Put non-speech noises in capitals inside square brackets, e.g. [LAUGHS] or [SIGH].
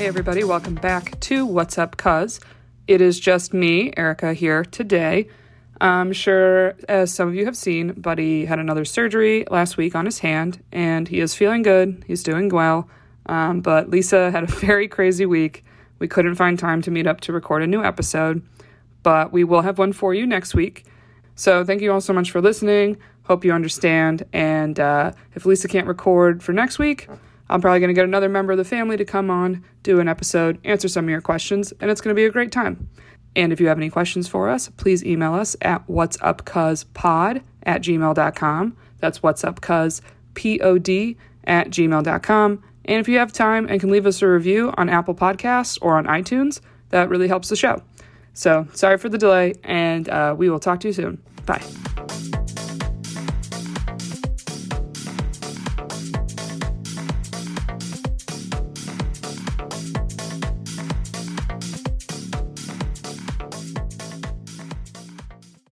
Hey, everybody, welcome back to What's Up Cuz. It is just me, Erica, here today. I'm sure, as some of you have seen, Buddy had another surgery last week on his hand, and he is feeling good. He's doing well. Um, but Lisa had a [LAUGHS] very crazy week. We couldn't find time to meet up to record a new episode, but we will have one for you next week. So, thank you all so much for listening. Hope you understand. And uh, if Lisa can't record for next week, I'm probably going to get another member of the family to come on, do an episode, answer some of your questions, and it's going to be a great time. And if you have any questions for us, please email us at what's up pod at gmail.com. That's what's up cuz P-O-D at gmail.com. And if you have time and can leave us a review on Apple Podcasts or on iTunes, that really helps the show. So sorry for the delay, and uh, we will talk to you soon. Bye.